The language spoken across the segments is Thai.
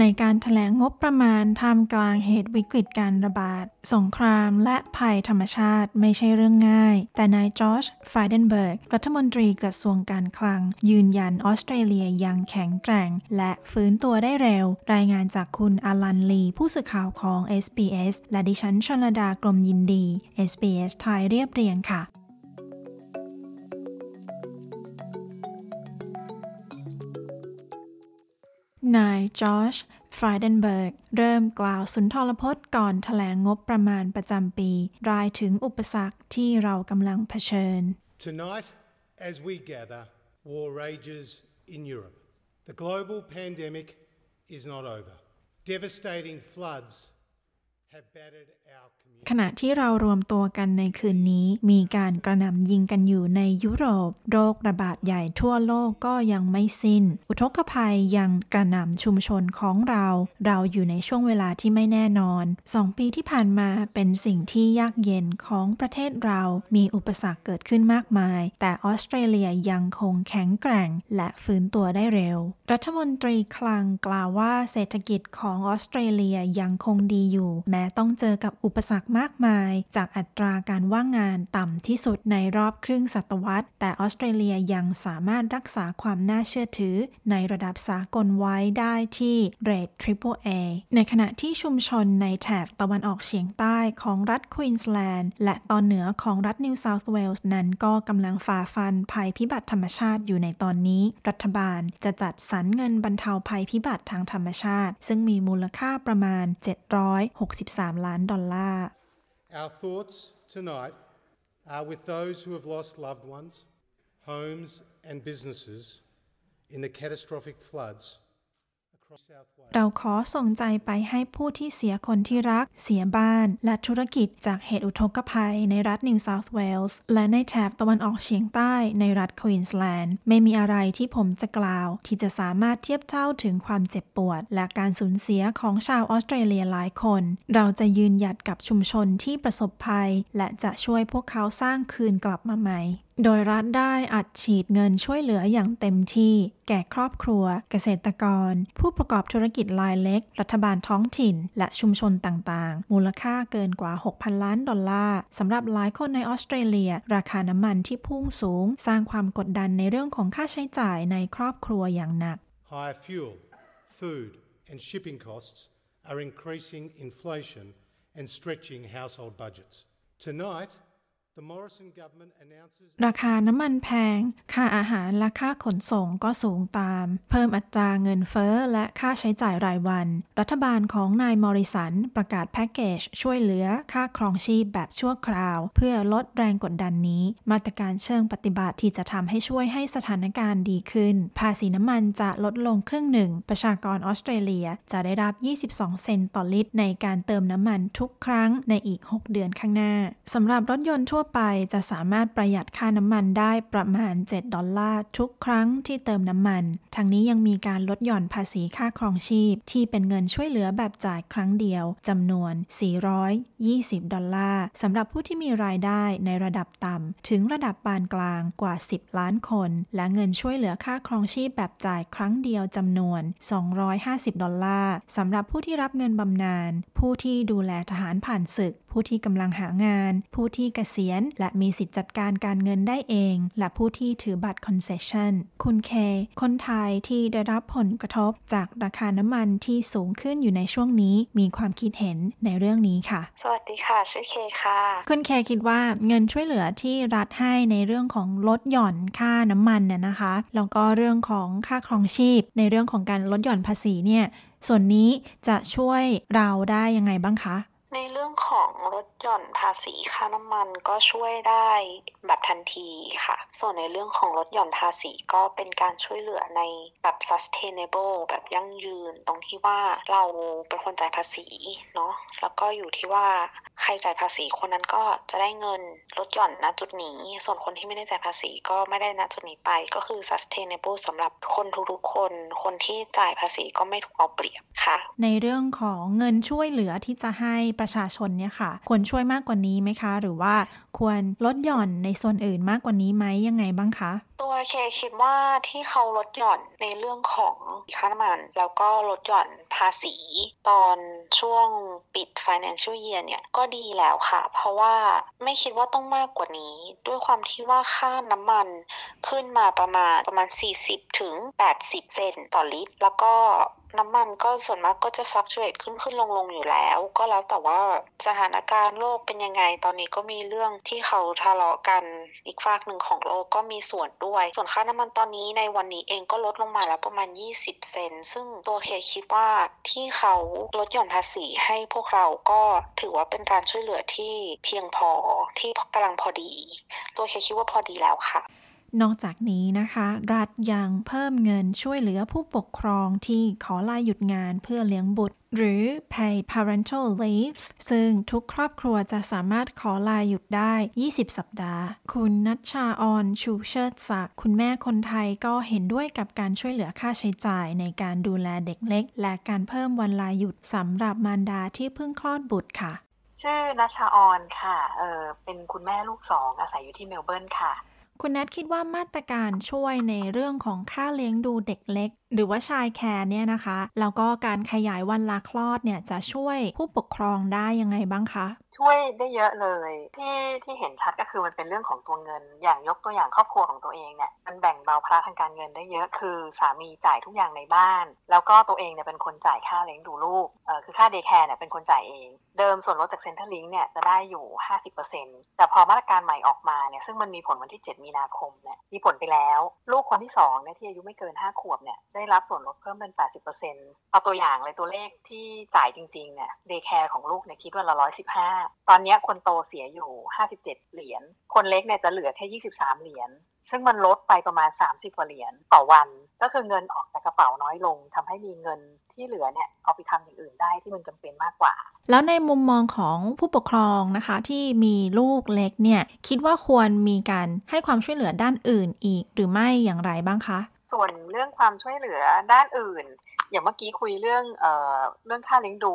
ในการแถลงงบประมาณท่ามกลางเหตุวิกฤตการระบาด สงครามและภัยธรรมชาติไม่ใช่เรื่องง่าย แต่นายจอช ฟรายเดนเบิร์ก รัฐมนตรีกระทรวงการคลัง ยืนยันออสเตรเลียยังแข็งแกร่ง และฟื้นตัวได้เร็ว รายงานจากคุณอลันลี ผู้สื่อข่าวของ SBS และดิฉันชลดากรมยินดี SBS ไทยเรียบเรียงค่ะ นายจอชฟรายเดนเบิร์ก เริ่มกล่าวสุนทรพจน์ก่อนถแถลงงบประมาณประจำปี รายถึงอุปสรรคที่เรากำลังเผชิญ Tonight as we gather war rages in Europe the global pandemic is not over devastating floods ขณะที่เรารวมตัวกันในคืนนี้ มีการกระหน่ำยิงกันอยู่ในยุโรป โรคระบาดใหญ่ทั่วโลกก็ยังไม่สิน้น อุทกภัยยังกระหน่ำชุมชนของเรา เราอยู่ในช่วงเวลาที่ไม่แน่นอนสองปีที่ผ่านมาเป็นสิ่งที่ยากเย็นของประเทศเรา มีอุปสรรคเกิดขึ้นมากมาย แต่ออสเตรเลียยังคงแข็งแกร่ง และฟื้นตัวได้เร็ว รัฐมนตรีคลังกล่าวว่าเศรษฐกิจของออสเตรเลียยังคงดีอยู่แม้ต้องเจอกับอุปสรรคมากมาย จากอัตราการว่างงานต่ำที่สุดในรอบครึ่งศตวรรษ แต่ออสเตรเลียยังสามารถรักษาความน่าเชื่อถือ ในระดับสากลไว้ได้ที่เรท Triple A ในขณะที่ชุมชนในแถบตะวันออกเฉียงใต้ของรัฐควีนสแลนด์และตอนเหนือของรัฐนิวเซาท์เวลส์นั้นก็กำลังฝ่าฟันภัยพิบัติธรรมชาติอยู่ในตอนนี้ รัฐบาลจะจัดสรรเงินบรรเทาภัยพิบัติทางธรรมชาติ ซึ่งมีมูลค่าประมาณ 763 ล้านดอลลาร์ Our thoughts tonight are with those who have lost loved ones, homes, and businesses in the catastrophic floods เราขอส่งใจไปให้ผู้ที่เสียคนที่รัก เสียบ้าน และธุรกิจจากเหตุอุทกภัยในรัฐนิวเซาท์เวลส์และในแถบตะวันออกเฉียงใต้ในรัฐควีนสแลนด์ ไม่มีอะไรที่ผมจะกล่าว ที่จะสามารถเทียบเท่าถึงความเจ็บปวด และการสูญเสียของชาวออสเตรเลียหลายคน เราจะยืนหยัดกับชุมชนที่ประสบภัย และจะช่วยพวกเขาสร้างคืนกลับมาใหม่ โดยรัฐได้อัดฉีดเงินช่วยเหลืออย่างเต็มที่ แก่ครอบครัว เกษตรกร ผู้ประกอบธุรกิจรายเล็ก รัฐบาลท้องถิ่น และชุมชนต่างๆ มูลค่าเกินกว่า 6,000 ล้านดอลลาร์สำหรับหลายคนในออสเตรเลีย ราคาน้ำมันที่พุ่งสูง สร้างความกดดันในเรื่องของค่าใช้จ่ายในครอบครัวอย่างหนัก Higher fuel, food and shipping costs are increasing inflation and stretching household budgets. Tonight ราคาน้ำมันแพง ค่าอาหารและค่าขนส่งก็สูงตาม เพิ่มอัตราเงินเฟ้อและค่าใช้จ่ายรายวัน รัฐบาลของนายมอริสันประกาศแพ็กเกจช่วยเหลือค่าครองชีพแบบชั่วคราว เพื่อลดแรงกดดันนี้ มาตรการเชิงปฏิบัติที่จะทำให้ช่วยให้สถานการณ์ดีขึ้น ภาษีน้ำมันจะลดลงครึ่งหนึ่ง ประชากรออสเตรเลียจะได้รับ 22 เซนต์ต่อลิตร ในการเติมน้ำมันทุกครั้งในอีก 6 เดือนข้างหน้าสำหรับรถยนต์ทั่วไปจะสามารถประหยัดค่าน้ำมันได้ประมาณ 7 ดอลลาร์ทุกครั้งที่เติมน้ำมัน ทั้งนี้ยังมีการลดหย่อนภาษีค่าครองชีพ ที่เป็นเงินช่วยเหลือแบบจ่ายครั้งเดียวจำนวน 420 ดอลลาร์สำหรับผู้ที่มีรายได้ในระดับต่ำถึงระดับปานกลางกว่า 10 ล้านคน และเงินช่วยเหลือค่าครองชีพแบบจ่ายครั้งเดียวจำนวน 250 ดอลลาร์สำหรับผู้ที่รับเงินบำนาญผู้ที่ดูแลทหารผ่านศึก ผู้ที่กำลังหางาน ผู้ที่เกษียณและมีสิทธิจัดการการเงินได้เอง และผู้ที่ถือบัตร concession คุณเค คนไทยที่ได้รับผลกระทบจากราคาน้ำมันที่สูงขึ้นอยู่ในช่วงนี้ มีความคิดเห็นในเรื่องนี้ค่ะ สวัสดีค่ะ ชื่อเคค่ะ คุณเคคิดว่าเงินช่วยเหลือที่รัฐให้ในเรื่องของลดหย่อนค่าน้ำมันเนี่ยนะคะ แล้วก็เรื่องของค่าครองชีพ ในเรื่องของการลดหย่อนภาษีเนี่ย ส่วนนี้จะช่วยเราได้ยังไงบ้างคะ ในเรื่องของลดหย่อนภาษีค่าน้ำมันก็ช่วยได้แบบทันทีค่ะ ส่วนในเรื่องของลดหย่อนภาษีก็เป็นการช่วยเหลือในแบบ sustainable แบบยั่งยืน ตรงที่ว่าเราเป็นคนจ่ายภาษีเนาะแล้วก็อยู่ที่ว่าใครจ่ายภาษีคนนั้นก็จะได้เงินลดหย่อนณจุดนี้ ส่วนคนที่ไม่ได้จ่ายภาษีก็ไม่ได้ณจุดนี้ไป ก็คือ sustainable สำหรับคนทุกๆคน คนที่จ่ายภาษีก็ไม่ถูกเอาเปรียบค่ะ ในเรื่องของเงินช่วยเหลือที่จะให้ประชาชนเนี่ยค่ะควรช่วยมากกว่านี้ไหมคะ หรือว่าควรลดหย่อนในส่วนอื่นมากกว่านี้ไหมยังไงบ้างคะตัวเคคิดว่าที่เขาลดหย่อนในเรื่องของค่าน้ำมัน แล้วก็ลดหย่อนภาษี ตอนช่วงปิด financial year เนี่ยก็ดีแล้วค่ะ เพราะว่าไม่คิดว่าต้องมากกว่านี้ ด้วยความที่ว่าค่าน้ำมันขึ้นมาประมาณประมาณ 40 ถึง 80 เซนต์ต่อลิตร แล้วก็น้ำมันก็ส่วนมากก็จะฟลักชูเอตขึ้นขึ้นลงลงอยู่แล้ว ก็แล้วแต่ว่าสถานการณ์โลกเป็นยังไง ตอนนี้ก็มีเรื่องที่เขาทะเลาะกันอีกฝากหนึ่งของโลกก็มีส่วนด้วย ส่วนค่าน้ำมันตอนนี้ในวันนี้เองก็ลดลงมาแล้วประมาณ 20 เซน ซึ่งตัวเคคิดว่าที่เขาลดหย่อนภาษีให้พวกเราก็ถือว่าเป็นการช่วยเหลือที่เพียงพอที่กำลังพอดี ตัวเคคิดว่าพอดีแล้วค่ะ นอกจากนี้นะคะ รัฐยังเพิ่มเงินช่วยเหลือผู้ปกครองที่ขอลาหยุดงานเพื่อเลี้ยงบุตร หรือ paid parental leave ซึ่งทุกครอบครัวจะสามารถขอลาหยุดได้ 20 สัปดาห์ คุณนัชชาออนชูเชิดศักดิ์คุณแม่คนไทยก็เห็นด้วยกับการช่วยเหลือค่าใช้จ่ายในการดูแลเด็กเล็ก และการเพิ่มวันลาหยุดสำหรับมารดาที่เพิ่งคลอดบุตรค่ะ ชื่อนัชชาออนค่ะ เออเป็นคุณแม่ลูกสองอาศัยอยู่ที่เมลเบิร์นค่ะ คุณแนทคิดว่ามาตรการช่วยในเรื่องของค่าเลี้ยงดูเด็กเล็ก หรือว่า childcare เนี่ยนะคะ แล้วก็การขยายวันลาคลอดเนี่ยจะช่วยผู้ปกครองได้ยังไงบ้างคะ ช่วยได้เยอะเลยที่ที่เห็นชัดก็คือมันเป็นเรื่องของตัวเงิน อย่างยกตัวอย่างครอบครัวของตัวเองเนี่ยมันแบ่งเบาภาระทางการเงินได้เยอะคือสามีจ่ายทุกอย่างในบ้าน แล้วก็ตัวเองเนี่ยเป็นคนจ่ายค่าเลี้ยงดูลูกเออคือค่า daycare เนี่ยเป็นคนจ่ายเอง เดิมส่วนลดจาก Centrelink เนี่ยจะได้อยู่ 50%แต่พอมาตรการใหม่ออกมาเนี่ยซึ่งมันมีผลวันที่ 7 มีนาคมเนี่ยมีผลไปแล้ว ลูกคนที่2เนี่ยที่อายุไม่เกิน 5 ขวบเนี่ยได้ได้รับส่วนลดเพิ่มเป็น 80%เอาตัวอย่างเลยตัวเลขที่จ่ายจริงๆเนี่ย daycare ของลูกเนี่ยคิดวันละ115ตอนนี้คนโตเสียอยู่ 57 เหรียญ คนเล็กเนี่ยจะเหลือแค่ 23 เหรียญซึ่งมันลดไปประมาณ 30กว่าเหรียญต่อวัน ก็คือเงินออกจากกระเป๋าน้อยลงทำให้มีเงินที่เหลือเนี่ยเอาไปทำอย่างอื่นได้ที่มันจำเป็นมากกว่า แล้วในมุมมองของผู้ปกครองนะคะ ที่มีลูกเล็กเนี่ยคิดว่าควรมีการให้ความช่วยเหลือด้านอื่นอีก หรือไม่อย่างไรบ้างคะ ส่วนเรื่องความช่วยเหลือด้านอื่น อย่างเมื่อกี้คุยเรื่องเอ่อเรื่องค่าเลี้ยงดู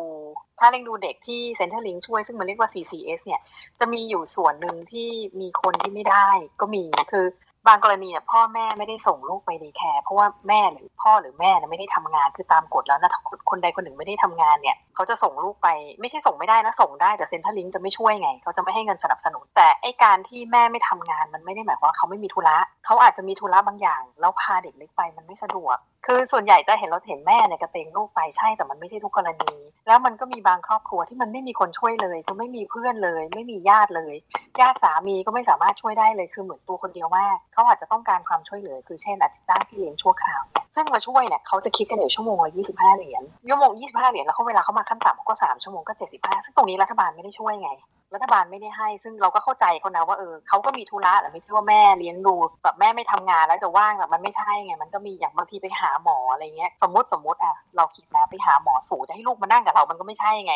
ค่าเลี้ยงดูเด็กที่ Centrelink ช่วยซึ่งมันเรียกว่า CCS เนี่ยจะมีอยู่ส่วนหนึ่งที่มีคนที่ไม่ได้ก็มีคือ บางกรณีเนี่ยพ่อแม่ไม่ได้ส่งลูกไป daycare เพราะว่าแม่หรือพ่อหรือแม่เนี่ยไม่ได้ทำงานคือตามกฎแล้วนะคนใดคนหนึ่งไม่ได้ทำงานเนี่ยเขาจะส่งลูกไปไม่ใช่ส่งไม่ได้นะส่งได้แต่เซ็นทรัลลิงจะไม่ช่วยไงเขาจะไม่ให้เงินสนับสนุน แต่ไอการที่แม่ไม่ทำงานมันไม่ได้หมายความว่าเขาไม่มีธุระเขาอาจจะมีธุระบางอย่าง แล้วพาเด็กเล็กไปมันไม่สะดวกคือส่วนใหญ่จะเห็นเราเห็นแม่เนี่ยกระเตงลูกไปใช่แต่มันไม่ใช่ทุกกรณี แล้วมันก็มีบางครอบครัวที่มันไม่มีคนช่วยเลยคือไม่มีเพื่อนเลย ไม่มีญาติเลยญาติสามีก็ไม่สามารถช่วยได้เลยคือเหมือนตัวคนเดียวมาเขาอาจจะต้องการความช่วยเหลือ คือเช่นอาจจะจ้างพี่เลี้ยงชั่วคราวซึ่งมาช่วยเนี่ยเขาจะคิดกันอยู่ชั่วโมงละ25 เหรียญชั่วโมง 25 เหรียญแล้วเขาเวลาเขามาขั้นต่ำก็ 3 ชั่วโมงก็ 75 ซึ่งตรงนี้รัฐบาลไม่ได้ช่วยไง รัฐบาลไม่ได้ให้ ซึ่งเราก็เข้าใจเขานะว่าเออเขาก็มีธุระแต่ไม่ใช่ว่าแม่เลี้ยงดูแบบแม่ไม่ทำงานแล้วจะว่างแบบมันไม่ใช่ไงมันก็มีอย่างบางทีไปหาหมออะไรเงี้ยสมมติสมมติอะเราคิดนะไปหาหมอสูจะให้ลูกมานั่งกับเรามันก็ไม่ใช่ไง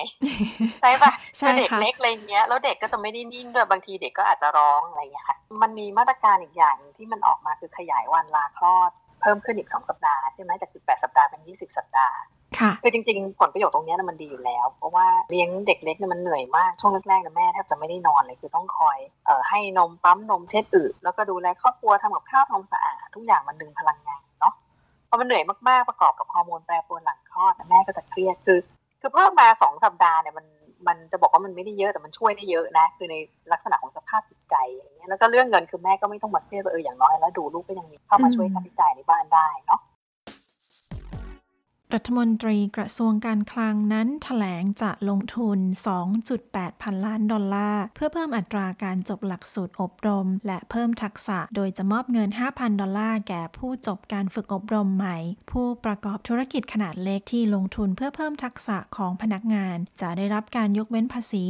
ใช่ปะใช่เด็กเล็กอะไรเงี้ยแล้วเด็กก็จะไม่ได้นิ่งด้วยบางทีเด็กก็อาจจะร้องอะไรเงี้ยค่ะมันมีมาตรการอีกอย่างที่มันออกมาคือขยายวันลาคลอด เพิ่มขึ้นอีกสองสัปดาห์ใช่ไหมจาก18สัปดาห์เป็น 20 สัปดาห์ คือจริงๆ ผลประโยชน์ตรงนี้นะมันดีอยู่แล้ว เพราะว่าเลี้ยงเด็กเล็กเนี่ยมันเหนื่อยมาก ช่วงแรกๆนะแม่แทบจะไม่ได้นอนเลยคือต้องคอยเอ่อให้นมปั๊มนมเช็ดอึแล้วก็ดูแลครอบครัวทำกับข้าวทำสะอาดทุกอย่างมันดึงพลังงานเนาะพอมันเหนื่อยมากๆประกอบกับฮอร์โมนแปรปรวนหลังคลอดแม่ก็จะเครียดคือ คือเพิ่มมาสองสัปดาห์เนี่ยมันมันจะบอกว่ามันไม่ได้เยอะแต่มันช่วยได้เยอะนะ คือในลักษณะของสภาพจิตใจอย่างเงี้ยแล้วก็เรื่องเงินคือแม่ก็ไม่ต้องมาเครียดว่าเอออย่างน้อยแล้วดูลูกก็ยังมีเข้ามาช่วยค่าใช้จ่ายในบ้านได้เนาะ รัฐมนตรีกระทรวงการคลังนั้นแถลงจะลงทุน 2.8 พันล้านดอลลาร์ เพื่อเพิ่มอัตราการจบหลักสูตรอบรม และเพิ่มทักษะ โดยจะมอบเงิน 5,000 ดอลลาร์แก่ผู้จบการฝึกอบรมใหม่ ผู้ประกอบธุรกิจขนาดเล็กที่ลงทุนเพื่อเพิ่มทักษะของพนักงาน จะได้รับการยกเว้นภาษี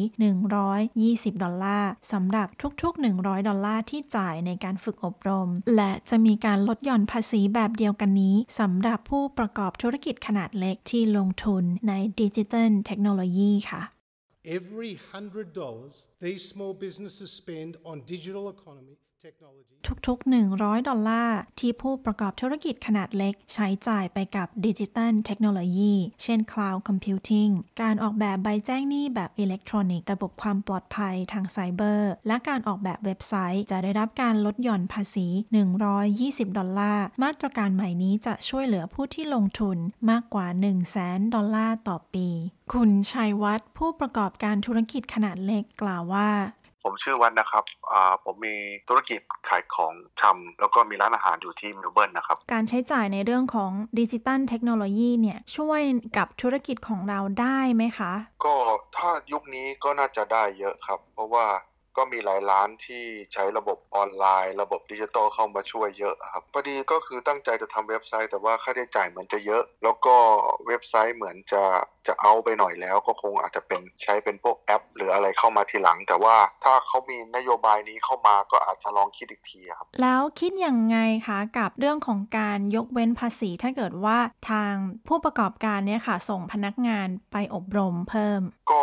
120 ดอลลาร์สำหรับทุกๆ 100 ดอลลาร์ที่จ่ายในการฝึกอบรม และจะมีการลดหย่อนภาษีแบบเดียวกันนี้สำหรับผู้ประกอบธุรกิจขนาดนาดเล็กที่ลงทุนในดิจิทัลเทคโนโลยีค่ะ Every $100 these small businesses spend on digital economy ทุกๆ 100 ดอลลาร์ที่ผู้ประกอบธุรกิจขนาดเล็ก ใช้จ่ายไปกับดิจิตัลเทคโนโลยี เช่น Cloud Computing การออกแบบใบแจ้งหนี้แบบอิเล็กทรอนิกส์ระบบความปลอดภัยทางไซเบอร์ และการออกแบบเว็บไซต์จะได้รับการลดหย่อนภาษี 120 ดอลลาร์ มาตรการใหม่นี้จะช่วยเหลือผู้ที่ลงทุนมากกว่า 1 0 0 0 0แสนดอลลาร์ต่อปี คุณชัยวัฒน์ผู้ประกอบการธุรกิจขนาดเล็กกล่าวว่า ผมชื่อวัฒน์นะครับผมมีธุรกิจขายของชำแล้วก็มีร้านอาหารอยู่ที่เมลเบิร์นนะครับ การใช้จ่ายในเรื่องของดิจิตัลเทคโนโลยีเนี่ยช่วยกับธุรกิจของเราได้ไหมคะ ก็ถ้ายุคนี้ก็น่าจะได้เยอะครับ เพราะว่า ก็มีหลายร้านที่ใช้ระบบออนไลน์ ระบบดิจิตอลเข้ามาช่วยเยอะครับพอดีก็คือตั้งใจจะทำเว็บไซต์ แต่ว่าค่าใช้จ่ายเหมือนจะเยอะ แล้วก็เว็บไซต์เหมือนจะจะเอาไปหน่อยแล้ว ก็คงอาจจะเป็นใช้เป็นพวกแอป หรืออะไรเข้ามาทีหลัง แต่ว่าถ้าเขามีนโยบายนี้เข้ามาก็อาจจะลองคิดอีกทีครับแล้วคิดยังไงคะกับเรื่องของการยกเว้นภาษี ถ้าเกิดว่าทางผู้ประกอบการเนี่ยค่ะ ส่งพนักงานไปอบรมเพิ่ม ก็ก็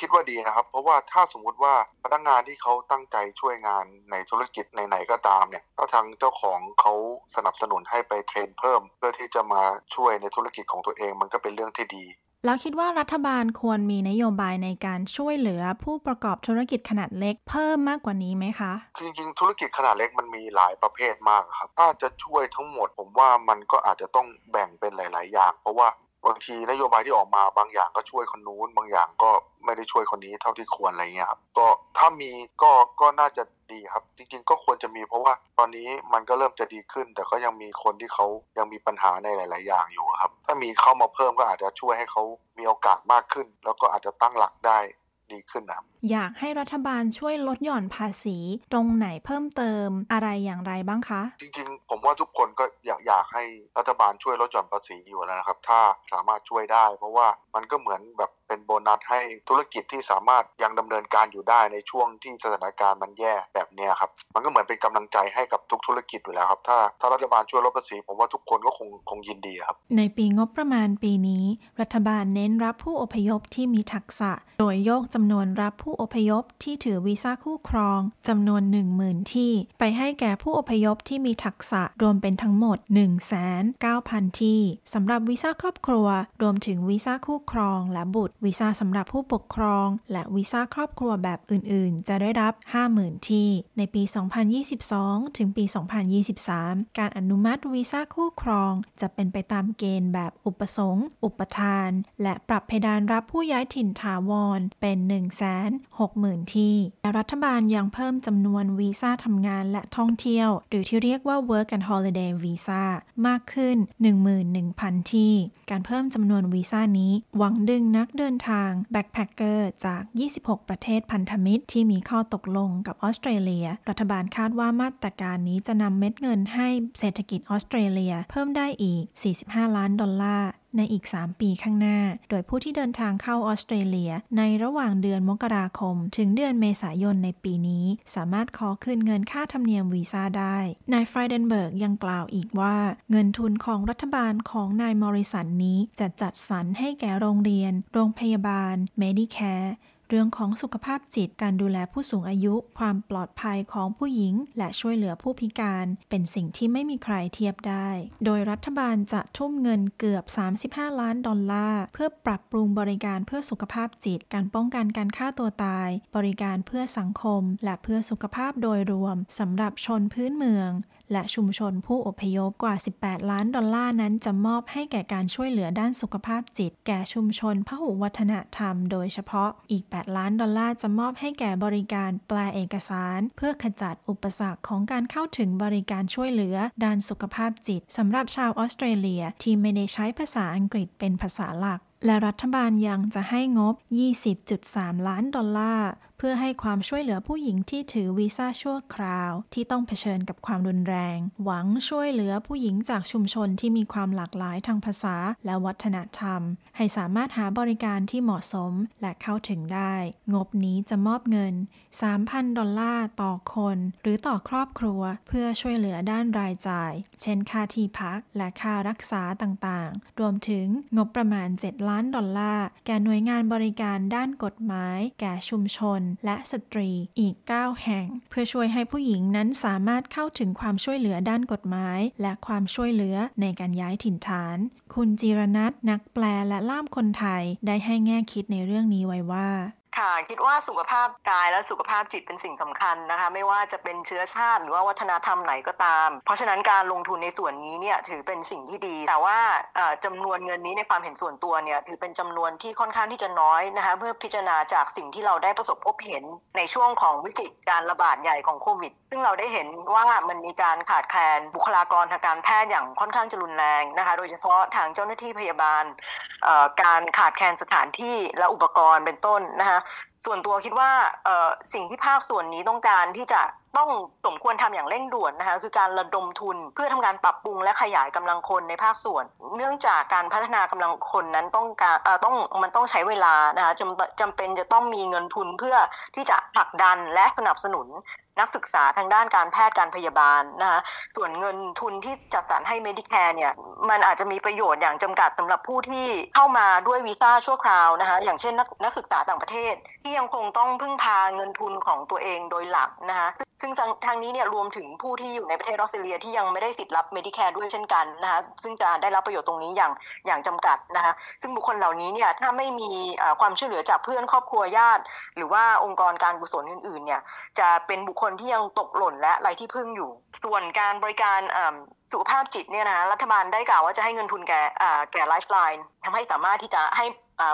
คิดว่าดีนะครับ เพราะว่าถ้าสมมุติว่าพนักงานที่เขาตั้งใจช่วยงานในธุรกิจไหนๆก็ตามเนี่ยถ้าทางเจ้าของเขาสนับสนุนให้ไปเทรนเพิ่ม เพื่อที่จะมาช่วยในธุรกิจของตัวเองมันก็เป็นเรื่องที่ดี แล้วคิดว่ารัฐบาลควรมีนโยบายในการช่วยเหลือผู้ประกอบธุรกิจขนาดเล็กเพิ่มมากกว่านี้ไหมคะจริงๆธุรกิจขนาดเล็กมันมีหลายประเภทมากครับถ้าจะช่วยทั้งหมด ผมว่ามันก็อาจจะต้องแบ่งเป็นหลาย ๆ อย่าง เพราะว่า บางทีนโยบายที่ออกมาบางอย่างก็ช่วยคนนู้น บางอย่างก็ไม่ได้ช่วยคนนี้เท่าที่ควรอะไรเงี้ยครับก็ถ้ามีก็ก็น่าจะดีครับ จริงๆก็ควรจะมีเพราะว่าตอนนี้มันก็เริ่มจะดีขึ้น แต่ก็ยังมีคนที่เขายังมีปัญหาในหลาย ๆ อย่างอยู่ครับ ถ้ามีเข้ามาเพิ่มก็อาจจะช่วยให้เขามีโอกาสมากขึ้น แล้วก็อาจจะตั้งหลักได้ดีขึ้นนะอยากให้รัฐบาลช่วยลดหย่อนภาษี ตรงไหนเพิ่มเติมอะไรอย่างไรบ้างคะ จริงๆ ผมว่าทุกคนก็อยากอยากให้รัฐบาลช่วยลดหย่อนภาษีอยู่แล้วนะครับ ถ้าสามารถช่วยได้ เพราะว่ามันก็เหมือนแบบเป็นโบนัสให้ธุรกิจที่สามารถยังดำเนินการอยู่ได้ในช่วงที่สถานการณ์มันแย่แบบนี้ครับ มันก็เหมือนเป็นกำลังใจให้กับทุกธุรกิจอยู่แล้วครับ ถ้าถ้ารัฐบาลช่วยลดภาษี ผมว่าทุกคนก็คงคงยินดีครับ ในปีงบประมาณปีนี้ รัฐบาลเน้นรับผู้อพยพที่มีทักษะ โดยโยกจำนวนรับผูู้้อพยพที่ถือวีซ่าคู่ครองจำนวน 10,000 ที่ ไปให้แก่ผู้อพยพที่มีทักษะรวมเป็นทั้งหมด 1,900 ที่สำหรับวีซ่าครอบครัว รวมถึงวีซ่าคู่ครอง และบุตรวีซ่าสำหรับผู้ปกครอง และวีซ่าครอบครัวแบบอื่น ๆ จะได้รับ 50,000 ที่ ในปี 2022 ถึงปี 2023 การอนุมัติวีซ่าคู่ครอง จะเป็นไปตามเกณฑ์แบบอุปสงค์ อุปทาน และปรับเพดานรับผู้ย้ายถิ่นถาวรเป็น160,000 60,000 ที่ รัฐบาลยังเพิ่มจำนวนวีซ่าทำงานและท่องเที่ยว หรือที่เรียกว่า Work and Holiday Visa มากขึ้น 11,000 ที่ การเพิ่มจำนวนวีซ่านี้ หวังดึงนักเดินทาง backpacker จาก 26 ประเทศพันธมิตร ที่มีข้อตกลงกับออสเตรเลีย รัฐบาลคาดว่ามาตรการนี้จะนำเม็ดเงินให้เศรษฐกิจออสเตรเลีย เพิ่มได้อีก 45 ล้านดอลลาร์ ในอีก 3 ปีข้างหน้า โดยผู้ที่เดินทางเข้าออสเตรเลีย ในระหว่างเดือนมกราคม ถึงเดือนเมษายนในปีนี้ สามารถขอคืนเงินค่าธรรมเนียมวีซ่าได้ นายฟรายเดนเบิร์กยังกล่าวอีกว่า เงินทุนของรัฐบาลของนายมอริสันนี้จะจัดสรรให้แก่โรงเรียน โรงพยาบาล Medicare เรื่องของสุขภาพจิต การดูแลผู้สูงอายุ ความปลอดภัยของผู้หญิง และช่วยเหลือผู้พิการ เป็นสิ่งที่ไม่มีใครเทียบได้ โดยรัฐบาลจะทุ่มเงินเกือบ 35 ล้านดอลลาร์ เพื่อปรับปรุงบริการเพื่อสุขภาพจิต การป้องกันการฆ่าตัวตาย บริการเพื่อสังคม และเพื่อสุขภาพโดยรวมสำหรับชนพื้นเมือง และชุมชนผู้อพยพกว่า 18 ล้านดอลลาร์นั้นจะมอบให้แก่การช่วยเหลือด้านสุขภาพจิต แก่ชุมชนพหุวัฒนธรรมโดยเฉพาะอีก 8 ล้านดอลลาร์จะมอบให้แก่บริการแปลเอกสาร เพื่อขจัดอุปสรรคของการเข้าถึงบริการช่วยเหลือด้านสุขภาพจิตสำหรับชาวออสเตรเลียที่ไม่ได้ใช้ภาษาอังกฤษเป็นภาษาหลัก และรัฐบาลยังจะให้งบ 20.3 ล้านดอลลาร์ เพื่อให้ความช่วยเหลือผู้หญิงที่ถือวีซ่าชั่วคราว ที่ต้องเผชิญกับความรุนแรง หวังช่วยเหลือผู้หญิงจากชุมชนที่มีความหลากหลายทางภาษาและวัฒนธรรม ให้สามารถหาบริการที่เหมาะสมและเข้าถึงได้ งบนี้จะมอบเงิน 3,000 ดอลลาร์ต่อคน หรือต่อครอบครัว เพื่อช่วยเหลือด้านรายจ่าย เช่นค่าที่พักและค่ารักษาต่างๆ รวมถึงงบประมาณ 7ล้านดอลลาร์ แก่หน่วยงานบริการด้านกฎหมาย แก่ชุมชน และสตรีอีก 9 แห่ง เพื่อช่วยให้ผู้หญิงนั้นสามารถเข้าถึงความช่วยเหลือด้านกฎหมาย และความช่วยเหลือในการย้ายถิ่นฐาน คุณจีรนัทนักแปลและล่ามคนไทยได้ให้แง่คิดในเรื่องนี้ไว้ว่า ค่ะคิดว่าสุขภาพกายและสุขภาพจิตเป็นสิ่งสำคัญนะคะ ไม่ว่าจะเป็นเชื้อชาติหรือว่าวัฒนธรรมไหนก็ตาม เพราะฉะนั้นการลงทุนในส่วนนี้เนี่ยถือเป็นสิ่งที่ดี แต่ว่าจำนวนเงินนี้ในความเห็นส่วนตัวเนี่ยถือเป็นจำนวนที่ค่อนข้างที่จะน้อยนะคะเพื่อพิจารณาจากสิ่งที่เราได้ประสบพบเห็นในช่วงของวิกฤตการระบาดใหญ่ของโควิด ซึ่งเราได้เห็นว่ามันมีการขาดแคลนบุคลากรทางการแพทย์อย่างค่อนข้างจะรุนแรงนะคะ โดยเฉพาะทางเจ้าหน้าที่พยาบาลการขาดแคลนสถานที่และอุปกรณ์เป็นต้นนะคะ ส่วนตัวคิดว่าสิ่งที่ภาคส่วนนี้ต้องการที่จะต้องสมควรทำอย่างเร่งด่วนนะคะคือการระดมทุนเพื่อทำการปรับปรุงและขยายกำลังคนในภาคส่วน เนื่องจากการพัฒนากำลังคนนั้นต้องการต้องมันต้องใช้เวลานะคะจำจำเป็นจะต้องมีเงินทุนเพื่อที่จะผลักดันและสนับสนุน นักศึกษาทางด้านการแพทย์การพยาบาลนะคะส่วนเงินทุนที่จัดสรรให้ Medicare เนี่ยมันอาจจะมีประโยชน์อย่างจำกัดสำหรับผู้ที่เข้ามาด้วยวีซ่าชั่วคราวนะคะอย่างเช่นนักนักศึกษาต่างประเทศ ที่ยังคงต้องพึ่งพาเงินทุนของตัวเองโดยหลักนะคะ ซึ่งทางนี้เนี่ยรวมถึงผู้ที่อยู่ในประเทศออสเตรเลียที่ยังไม่ได้สิทธิ์รับ Medicare ด้วยเช่นกันนะคะซึ่งจะได้รับประโยชน์ตรงนี้อย่างอย่างจำกัดนะคะซึ่งบุคคลเหล่านี้เนี่ยถ้าไม่มีความช่วยเหลือจากเพื่อนครอบครัวญาติ หรือว่าองค์กรการกุศลอื่นๆเนี่ยจะเป็นบุคคลที่ยังตกหล่นและไรที่พึ่งอยู่ ส่วนการบริการสุขภาพจิตเนี่ยนะรัฐบาลได้กล่าวว่าจะให้เงินทุนแก่แก่ไลฟ์ไลน์ทำให้สามารถที่จะให้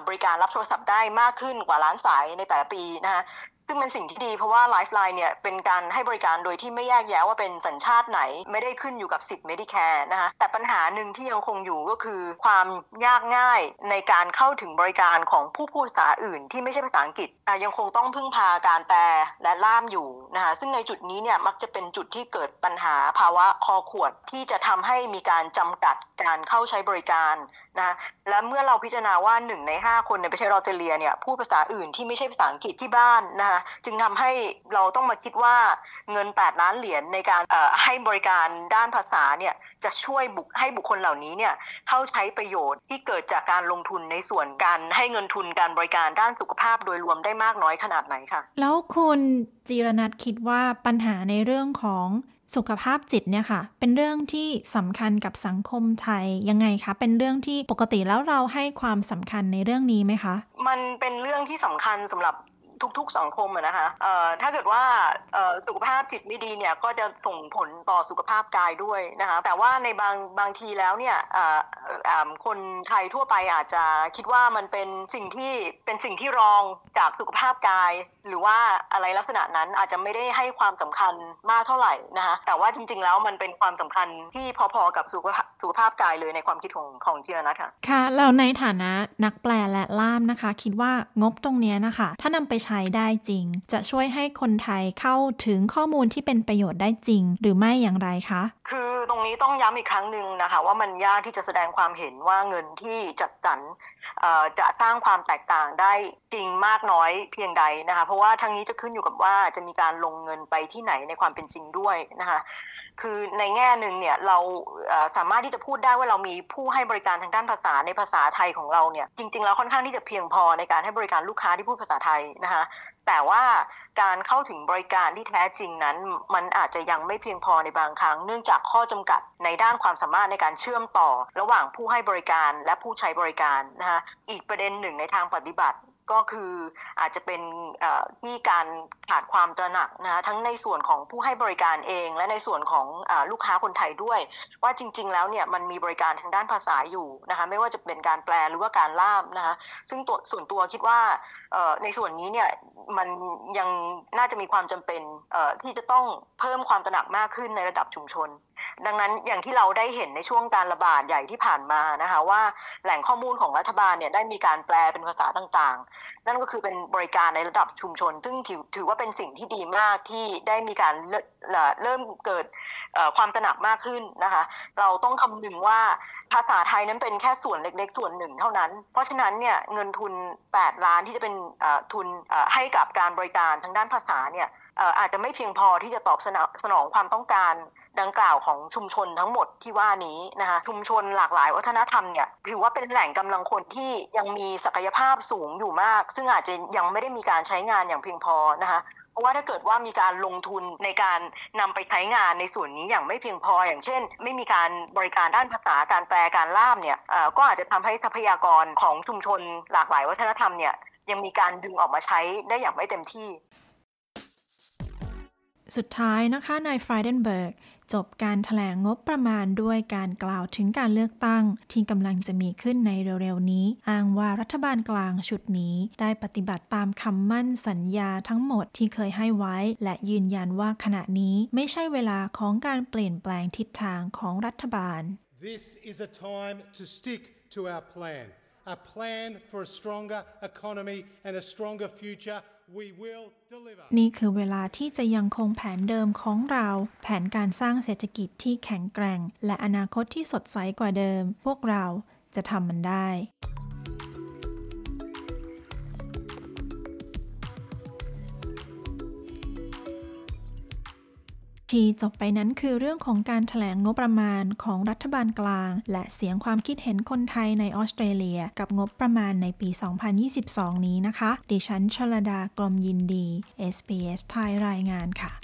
บริการรับโทรศัพท์ได้มากขึ้นกว่าล้านสายในแต่ละปีนะคะ ซึ่งเป็นสิ่งที่ดีเพราะว่า Lifeline เนี่ยเป็นการให้บริการโดยที่ไม่แยกแยะว่าเป็นสัญชาติไหน ไม่ได้ขึ้นอยู่กับสิทธิ์ Medicare นะคะแต่ปัญหาหนึ่งที่ยังคงอยู่ก็คือ ความยากง่ายในการเข้าถึงบริการของผู้พูดภาษาอื่น ที่ไม่ใช่ภาษาอังกฤษยังคงต้องพึ่งพาการแปลและล่ามอยู่นะคะซึ่งในจุดนี้เนี่ยมักจะเป็นจุดที่เกิดปัญหาภาวะคอขวดที่จะทำให้มีการจำกัดการเข้าใช้บริการนะและเมื่อเราพิจารณาว่าหนึ่งในห้าคนในประเทศออสเตรเลียเนี่ยพูดภาษาอื่นที่ไม่ใช่ภาษาอังกฤษที่บ้านนะคะจึงทำให้เราต้องมาคิดว่าเงิน 8 ล้านเหรียญในการให้บริการด้านภาษาเนี่ยจะช่วยบุกให้บุคคลเหล่านี้เนี่ยเข้าใช้ประโยชน์ที่เกิดจากการลงทุนในส่วนการให้เงินทุนการบริการด้านสุขภาพโดยรวมได้มากน้อยขนาดไหนคะแล้วคุณจีรนัทคิดว่าปัญหาในเรื่องของสุขภาพจิตเนี่ยค่ะ เป็นเรื่องที่สำคัญกับสังคมไทยยังไงคะ เป็นเรื่องที่ปกติแล้วเราให้ความสำคัญในเรื่องนี้ไหมคะ มันเป็นเรื่องที่สำคัญสำหรับ ทุก ๆ สังคมนะคะถ้าเกิดว่าสุขภาพจิตไม่ดีเนี่ยก็จะส่งผลต่อสุขภาพกายด้วยนะคะแต่ว่าในบางบางทีแล้วเนี่ยคนไทยทั่วไปอาจจะคิดว่ามันเป็นสิ่งที่เป็นสิ่งที่รองจากสุขภาพกาย หรือว่าอะไรลักษณะนั้นอาจจะไม่ได้ให้ความสำคัญมากเท่าไหร่นะคะแต่ว่าจริง ๆ แล้วมันเป็นความสำคัญที่พอๆกับสุขภาพสุขภาพกายเลยในความคิดของของจีรนัทค่ะค่ะเราในฐานะนักแปลและล่ามนะคะ คิดว่างบตรงนี้นะคะ ถ้านำไปใช้ได้จริง จะช่วยให้คนไทยเข้าถึงข้อมูลที่เป็นประโยชน์ได้จริง หรือไม่อย่างไรคะ คือตรงนี้ต้องย้ำอีกครั้งหนึ่งนะคะ ว่ามันยากที่จะแสดงความเห็นว่าเงินที่จัดสรรจะสร้างความแตกต่างได้จริงมากน้อยเพียงใดนะคะ เพราะว่าทั้งนี้จะขึ้นอยู่กับว่าจะมีการลงเงินไปที่ไหนในความเป็นจริงด้วยนะคะคือในแง่หนึ่งเนี่ยเราสามารถที่จะพูดได้ว่าเรามีผู้ให้บริการทางด้านภาษาในภาษาไทยของเราเนี่ยจริง ๆ แล้วค่อนข้างที่จะเพียงพอในการให้บริการลูกค้าที่พูดภาษาไทยนะคะแต่ว่าการเข้าถึงบริการที่แท้จริงนั้น มันอาจจะยังไม่เพียงพอในบางครั้ง เนื่องจากข้อจำกัดในด้านความสามารถในการเชื่อมต่อ ระหว่างผู้ให้บริการและผู้ใช้บริการนะคะอีกประเด็นหนึ่งในทางปฏิบัติ ก็คืออาจจะเป็นที่การขาดความตระหนักนะทั้งในส่วนของผู้ให้บริการเอง และในส่วนของอลูกค้าคนไทยด้วย ว่าจริง ๆ แล้วเนี่ยมันมีบริการทางด้านภาษาอยู่นะคะไม่ว่าจะเป็นการแปลหรือว่าการล่ามนะคะซึ่งตัวส่วนตัวคิดว่าในส่วนนี้เนี่ยมันยังน่าจะมีความจำเป็นที่จะต้องเพิ่มความตระหนักมากขึ้นในระดับชุมชน ดังนั้นอย่างที่เราได้เห็นในช่วงการระบาดใหญ่ที่ผ่านมานะคะว่าแหล่งข้อมูลของรัฐบาลเนี่ยได้มีการแปลเป็นภาษาต่างๆ นั่นก็คือเป็นบริการในระดับชุมชน ซึ่งถือถือว่าเป็นสิ่งที่ดีมากที่ได้มีการเริ่มเกิดความตระหนักมากขึ้นนะคะ เราต้องคำนึงว่าภาษาไทยนั้นเป็นแค่ส่วนเล็ก ๆ ส่วนหนึ่งเท่านั้น เพราะฉะนั้นเนี่ยเงินทุน 8 ล้านที่จะเป็นทุนให้กับการบริการทางด้านภาษาเนี่ยอาจจะไม่เพียงพอที่จะตอบสนองความต้องการ ดังกล่าวของชุมชนทั้งหมดที่ว่านี้นะคะชุมชนหลากหลายวัฒนธรรมเนี่ยถือว่าเป็นแหล่งกำลังคนที่ยังมีศักยภาพสูงอยู่มาก ซึ่งอาจจะยังไม่ได้มีการใช้งานอย่างเพียงพอนะคะเพราะว่าถ้าเกิดว่ามีการลงทุนในการนำไปใช้งานในส่วนนี้อย่างไม่เพียงพอ อย่างเช่น ไม่มีการบริการด้านภาษาการแปลการล่ามเนี่ยก็อาจจะทำให้ทรัพยากรของชุมชนหลากหลายวัฒนธรรมเนี่ยยังมีการดึงออกมาใช้ได้อย่างไม่เต็มที่ สุดท้ายนะคะนายฟรายเดนเบิร์ก จบการถแถลงงบประมาณด้วยการกล่าวถึงการเลือกตั้ง ที่กำลังจะมีขึ้นในเร็วๆนี้ อ้างว่ารัฐบาลกลางชุดนี้ได้ปฏิบัติตามคำมั่นสัญญาทั้งหมดที่เคยให้ไว้ และยืนยันว่าขณะนี้ไม่ใช่เวลาของการเปลี่ยนแปลงทิศทางของรัฐบาล This is a time to stick to our plan a plan for a stronger economy and a stronger future นี่คือเวลาที่จะยังคงแผนเดิมของเรา แผนการสร้างเศรษฐกิจที่แข็งแกร่ง และอนาคตที่สดใสกว่าเดิม พวกเราจะทำมันได้ ที่จบไปนั้นคือเรื่องของการถแถลงงบประมาณของรัฐบาลกลาง และเสียงความคิดเห็นคนไทยในออสเตรเลีย กับงบประมาณในปี 2022 นี้นะคะ ดิฉันชลดากรมยินดี SBS ไทยรายงานค่ะ